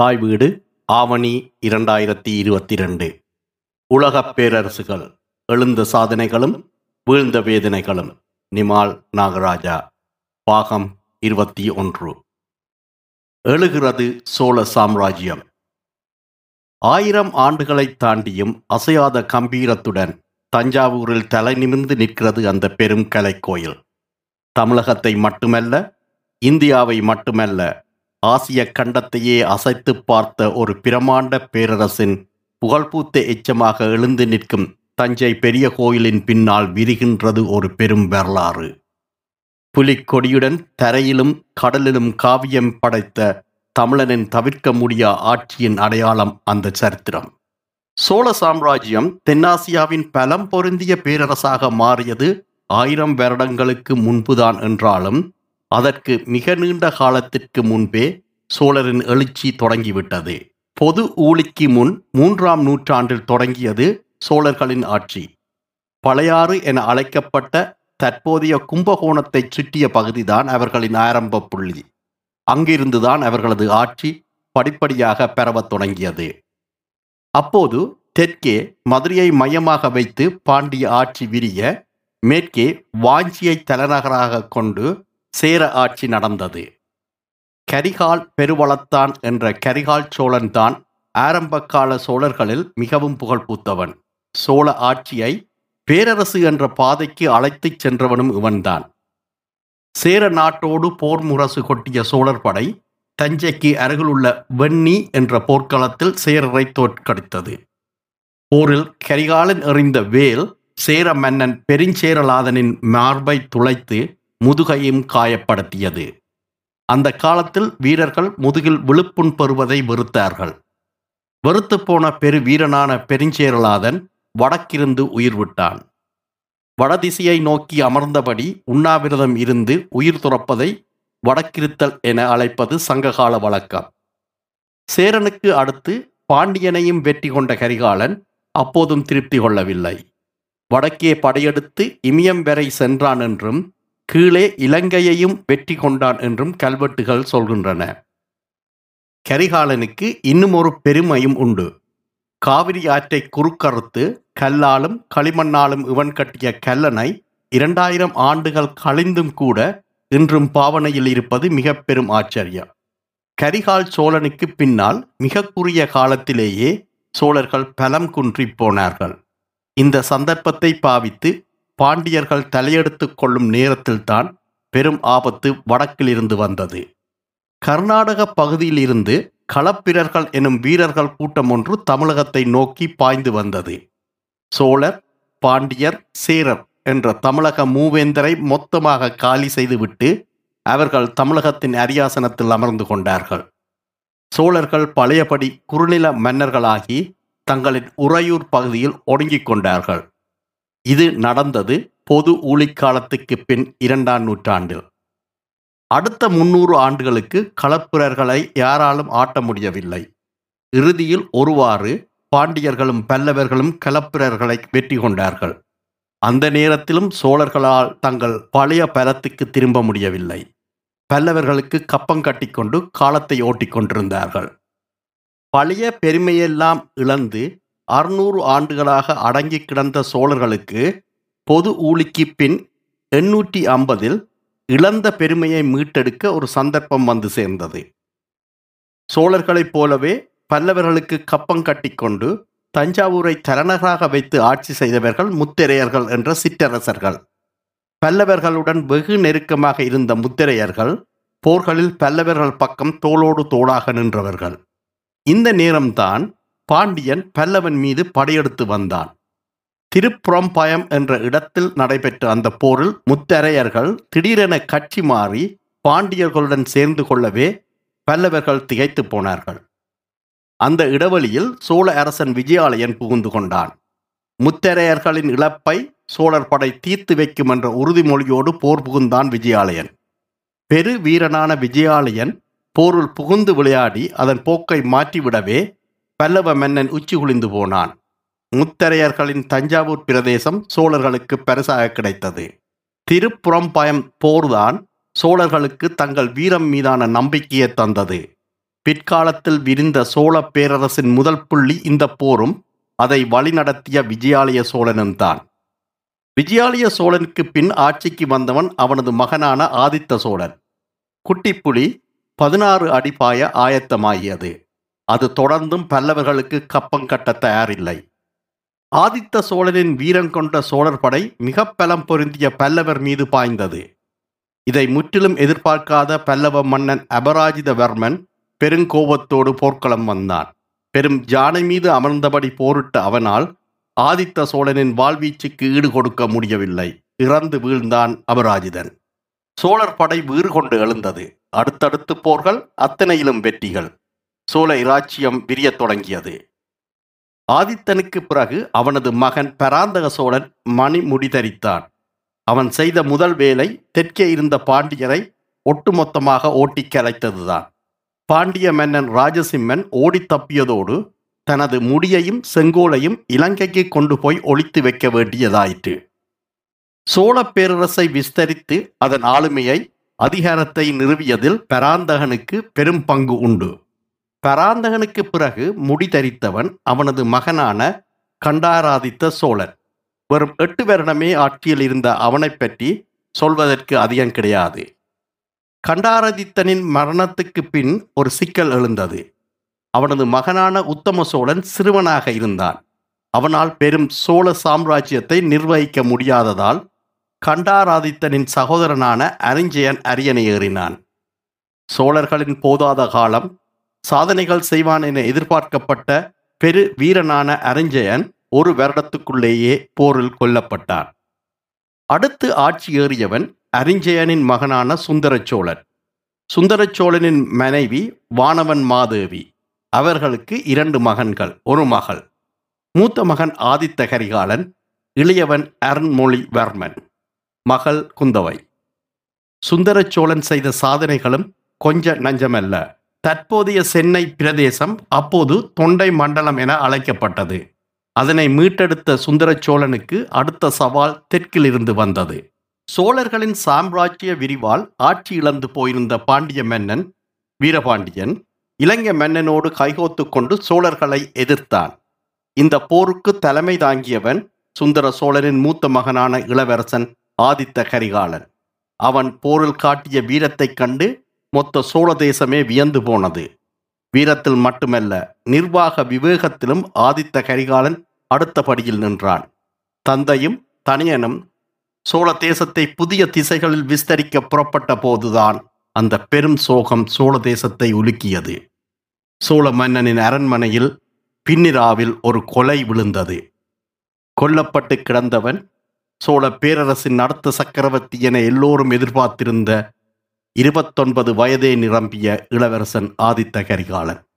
தாய் வீடு ஆவணி இரண்டாயிரத்தி இருபத்தி ரெண்டு. உலகப் பேரரசுகள் எழுந்த சாதனைகளும் வீழ்ந்த வேதனைகளும். நிமால் நாகராஜா பாகம் இருபத்தி ஒன்று. எழுகிறது சோழ சாம்ராஜ்யம். ஆயிரம் ஆண்டுகளைத் தாண்டியும் அசையாத கம்பீரத்துடன் தஞ்சாவூரில் தலை நிமிர்ந்து நிற்கிறது அந்த பெரும் கலைக்கோயில் தமிழகத்தை மட்டுமல்ல இந்தியாவை மட்டுமல்ல ஆசிய கண்டத்தையே அசைத்து பார்த்த ஒரு பிரமாண்ட பேரரசின் புகழ்பூத்த எச்சமாக எழுந்து நிற்கும் தஞ்சை பெரிய கோயிலின் பின்னால் விரிகின்றது ஒரு பெரும் வரலாறு. புலிக்கொடியுடன் தரையிலும் கடலிலும் காவியம் படைத்த தமிழனின் தவிர்க்க முடியா ஆட்சியின் அடையாளம் அந்த சரித்திரம். சோழ சாம்ராஜ்யம் தென்னாசியாவின் பலம் பொருந்திய பேரரசாக மாறியது ஆயிரம் வருடங்களுக்கு முன்புதான் என்றாலும் அதற்கு மிக நீண்ட காலத்திற்கு முன்பே சோழரின் எழுச்சி தொடங்கிவிட்டது. பொது ஊழிக்கு முன் மூன்றாம் நூற்றாண்டில் தொடங்கியது சோழர்களின் ஆட்சி. பழையாறு என அழைக்கப்பட்ட தற்போதைய கும்பகோணத்தை சுற்றிய பகுதிதான் அவர்களின் ஆரம்ப புள்ளி. அங்கிருந்துதான் அவர்களது ஆட்சி படிப்படியாக பரவத் தொடங்கியது. அப்போது தெற்கே மதுரையை மையமாக வைத்து பாண்டிய ஆட்சி விரிய மேற்கே வாஞ்சியை தலைநகராக கொண்டு சேர ஆட்சி நடந்தது. கரிகால் பெருவளத்தான் என்ற கரிகால் சோழன் தான் ஆரம்பகால சோழர்களில் மிகவும் புகழ்பூத்தவன் சோழ ஆட்சியை பேரரசு என்ற பாதைக்கு அழைத்துச் சென்றவனும் இவன்தான். சேர நாட்டோடு போர் முரசு கொட்டிய சோழர் படை தஞ்சைக்கு அருகிலுள்ள வெண்ணி என்ற போர்க்களத்தில் சேரரை தோற்கடித்தது. போரில் கரிகாலன் எறிந்த வேல் சேர மன்னன் பெருஞ்சேரலாதனின் மார்பை துளைத்து முதுகையும் காயப்படுத்தியது. அந்த காலத்தில் வீரர்கள் முதுகில் விழுப்புண் பெறுவதை வெறுத்தார்கள். வெறுத்து போன பெரு வீரனான பெருஞ்சேரலாதன் வடக்கிருந்து உயிர் விட்டான் வடதிசையை நோக்கி அமர்ந்தபடி உண்ணாவிரதம் இருந்து உயிர் துறப்பதை வடக்கிருத்தல் என அழைப்பது சங்ககால வழக்கம். சேரனுக்கு அடுத்து பாண்டியனையும் வெற்றி கொண்ட கரிகாலன் அப்போதும் திருப்தி கொள்ளவில்லை. வடக்கே படையெடுத்து இமயம் வரை சென்றான் என்றும் கீழே இலங்கையையும் வெற்றி கொண்டான் என்றும் கல்வெட்டுகள் சொல்கின்றன. கரிகாலனுக்கு இன்னும் ஒரு பெருமையும் உண்டு. காவிரி ஆற்றை குறுக்கறுத்து கல்லாலும் களிமண்ணாலும் இவன் கட்டிய கல்லனை இரண்டாயிரம் ஆண்டுகள் கழிந்தும் கூட இன்றும் பாவனையில் இருப்பது மிக பெரும் ஆச்சரியம். கரிகால் சோழனுக்கு பின்னால் மிக குறுகிய காலத்திலேயே சோழர்கள் பலம் குன்றி போனார்கள். இந்த சந்தர்ப்பத்தை பாவித்து பாண்டியர்கள் தலையெடுத்து கொள்ளும் நேரத்தில்தான் பெரும் ஆபத்து வடக்கிலிருந்து வந்தது. கர்நாடக பகுதியிலிருந்து களப்பிரர்கள் எனும் வீரர்கள் கூட்டம் ஒன்று தமிழகத்தை நோக்கி பாய்ந்து வந்தது. சோழர் பாண்டியர் சேரர் என்ற தமிழக மூவேந்தரை மொத்தமாக காலி செய்துவிட்டு அவர்கள் தமிழகத்தின் அரியாசனத்தில் அமர்ந்து கொண்டார்கள். சோழர்கள் பழையபடி குறுநில மன்னர்களாகி தங்களின் உறையூர் பகுதியில் ஒடுங்கிக் கொண்டார்கள். இது நடந்தது பொது ஊழிக்காலத்துக்கு பின் இரண்டாம் நூற்றாண்டில். அடுத்த முன்னூறு ஆண்டுகளுக்கு களப்பிரர்களை யாராலும் ஆட்ட முடியவில்லை. இறுதியில் ஒருவாறு பாண்டியர்களும் பல்லவர்களும் களப்பிரர்களை வெற்றி கொண்டார்கள். அந்த நேரத்திலும் சோழர்களால் தங்கள் பழைய பலத்துக்கு திரும்ப முடியவில்லை. பல்லவர்களுக்கு கப்பம் கட்டிக்கொண்டு காலத்தை ஓட்டிக் கொண்டிருந்தார்கள். பழைய பெருமையெல்லாம் இழந்து அறுநூறு ஆண்டுகளாக அடங்கி கிடந்த சோழர்களுக்கு பொது ஊழிக்கு பின் எண்ணூற்றி ஐம்பதில் இழந்த பெருமையை மீட்டெடுக்க ஒரு சந்தர்ப்பம் வந்து சேர்ந்தது. சோழர்களைப் போலவே பல்லவர்களுக்கு கப்பம் கட்டிக்கொண்டு தஞ்சாவூரை தலைநகராக வைத்து ஆட்சி செய்தவர்கள் முத்திரையர்கள் என்ற சிற்றரசர்கள். பல்லவர்களுடன் வெகு நெருக்கமாக இருந்த முத்திரையர்கள் போர்களில் பல்லவர்கள் பக்கம் தோளோடு தோளாக நின்றவர்கள். இந்த நேரம்தான் பாண்டியன் பல்லவன் மீது படையெடுத்து வந்தான். திருப்புறம்பயம் என்ற இடத்தில் நடைபெற்ற அந்த போரில் முத்தரையர்கள் திடீரென கட்சி மாறி பாண்டியர்களுடன் சேர்ந்து கொள்ளவே பல்லவர்கள் திகைத்து போனார்கள். அந்த இடைவெளியில் சோழ அரசன் விஜயாலயன் புகுந்து கொண்டான். முத்தரையர்களின் இழப்பை சோழர் படை தீர்த்து வைக்கும் என்ற உறுதிமொழியோடு போர் புகுந்தான் விஜயாலயன். பெரு வீரனான விஜயாலயன் போருள் புகுந்து விளையாடி அதன் போக்கை மாற்றிவிடவே பல்லவ மன்னன் உச்சி குளிந்து போனான். முத்தரையர்களின் தஞ்சாவூர் பிரதேசம் சோழர்களுக்கு பரிசாக கிடைத்தது. திருப்புறம்பயம் போர்தான் சோழர்களுக்கு தங்கள் வீரம் மீதான நம்பிக்கையை தந்தது. பிற்காலத்தில் விரிந்த சோழ பேரரசின் முதல் புள்ளி இந்த போரும் அதை வழிநடத்திய விஜயாலய சோழனும் தான். விஜயாலய சோழனுக்கு பின் ஆட்சிக்கு வந்தவன் அவனது மகனான ஆதித்த சோழன். குட்டிப்புலி பதினாறு அடி பாய ஆயத்தமாகியது. அது தொடர்ந்தும் பல்லவர்களுக்கு கப்பம் கட்ட தயாரில்லை. ஆதித்த சோழனின் வீரம் கொண்ட சோழர் படை மிக பலம் பொருந்திய பல்லவர் மீது பாய்ந்தது. இதை முற்றிலும் எதிர்பார்க்காத பல்லவ மன்னன் அபராஜிதவர்மன் பெருங்கோபத்தோடு போர்க்களம் வந்தான். பெரும் ஜானை மீது அமர்ந்தபடி போரிட்ட அவனால் ஆதித்த சோழனின் வாழ்வீச்சுக்கு ஈடு கொடுக்க முடியவில்லை. இறந்து வீழ்ந்தான் அபராஜிதன். சோழர் படை வீறு கொண்டு எழுந்தது. அடுத்தடுத்து போர்கள் அத்தனையிலும் வெற்றிகள். சோழ இராச்சியம் விரியத் தொடங்கியது. ஆதித்தனுக்கு பிறகு அவனது மகன் பராந்தக சோழன் மணி முடிதரித்தான். அவன் செய்த முதல் வேலை தெற்கே இருந்த பாண்டியரை ஒட்டுமொத்தமாக ஓட்டி கலைத்ததுதான் பாண்டிய மன்னன் ராஜசிம்மன் ஓடி தப்பியதோடு தனது முடியையும் செங்கோலையும் இலங்கைக்கு கொண்டு போய் ஒழித்து வைக்க வேண்டியதாயிற்று. சோழ பேரரசை விஸ்தரித்து அதன் ஆளுமையை அதிகாரத்தை நிறுவியதில் பராந்தகனுக்கு பெரும் பங்கு உண்டு. பராந்தகனுக்கு பிறகு முடிதரித்தவன் அவனது மகனான கண்டாராதித்த சோழன். வெறும் எட்டு வருடமே ஆட்சியில் இருந்த அவனைப் பற்றி சொல்வதற்கு அதிகம் கிடையாது. கண்டாராதித்தனின் மரணத்துக்கு பின் ஒரு சிக்கல் எழுந்தது. அவனது மகனான உத்தம சோழன் சிறுவனாக இருந்தான். அவனால் பெரும் சோழ சாம்ராஜ்யத்தை நிர்வகிக்க முடியாததால் கண்டாராதித்தனின் சகோதரனான அரிஞ்சயன் அரியணை ஏறினான் சோழர்களின் போதாத காலம் சாதனைகள் செய்வான் என எதிர்பார்க்கப்பட்ட பெரு வீரனான அரிஞ்சயன் ஒரு வருடத்துக்குள்ளேயே போரில் கொல்லப்பட்டான். அடுத்து ஆட்சி ஏறியவன் அரிஞ்சயனின் மகனான சுந்தரச்சோழன். சோழன் சோழனின் மனைவி வானவன் மாதேவி. அவர்களுக்கு இரண்டு மகன்கள் ஒரு மகள். மூத்த மகன் ஆதித்த கரிகாலன் இளையவன் அருண்மொழிவர்மன். மகள் குந்தவை. சுந்தரச்சோழன் செய்த சாதனைகளும் கொஞ்ச நஞ்சமல்ல. தற்போதைய சென்னை பிரதேசம் அப்போது தொண்டை மண்டலம் என அழைக்கப்பட்டது. அதனை மீட்டெடுத்த சுந்தர சோழனுக்கு அடுத்த சவால் தெற்கிலிருந்து வந்தது. சோழர்களின் சாம்ராஜ்ய விரிவால் ஆட்சி இழந்து போயிருந்த பாண்டிய மன்னன் வீரபாண்டியன் இலங்கை மன்னனோடு கைகோத்து கொண்டு சோழர்களை எதிர்த்தான். இந்த போருக்கு தலைமை தாங்கியவன் சுந்தர சோழரின் மூத்த மகனான இளவரசன் ஆதித்த கரிகாலன் அவன் போரில் காட்டிய வீரத்தைக் கண்டு மொத்த சோழ தேசமே வியந்து போனது. வீரத்தில் மட்டுமல்ல நிர்வாக விவேகத்திலும் ஆதித்த கரிகாலன் அடுத்தபடியில் நின்றான். தந்தையும் தனியனும் சோழ தேசத்தை புதிய திசைகளில் விஸ்தரிக்க புறப்பட்ட போதுதான் அந்த பெரும் சோகம் சோழ தேசத்தை உலுக்கியது. சோழ மன்னனின் அரண்மனையில் பின்னிராவில் ஒரு கொலை விழுந்தது. கொல்லப்பட்டு கிடந்தவன் சோழ பேரரசின் அடுத்த சக்கரவர்த்தி என எல்லோரும் எதிர்பார்த்திருந்த இருபத்தொன்பது வயதே நிரம்பிய இளவரசன் ஆதித்த கரிகாலன்.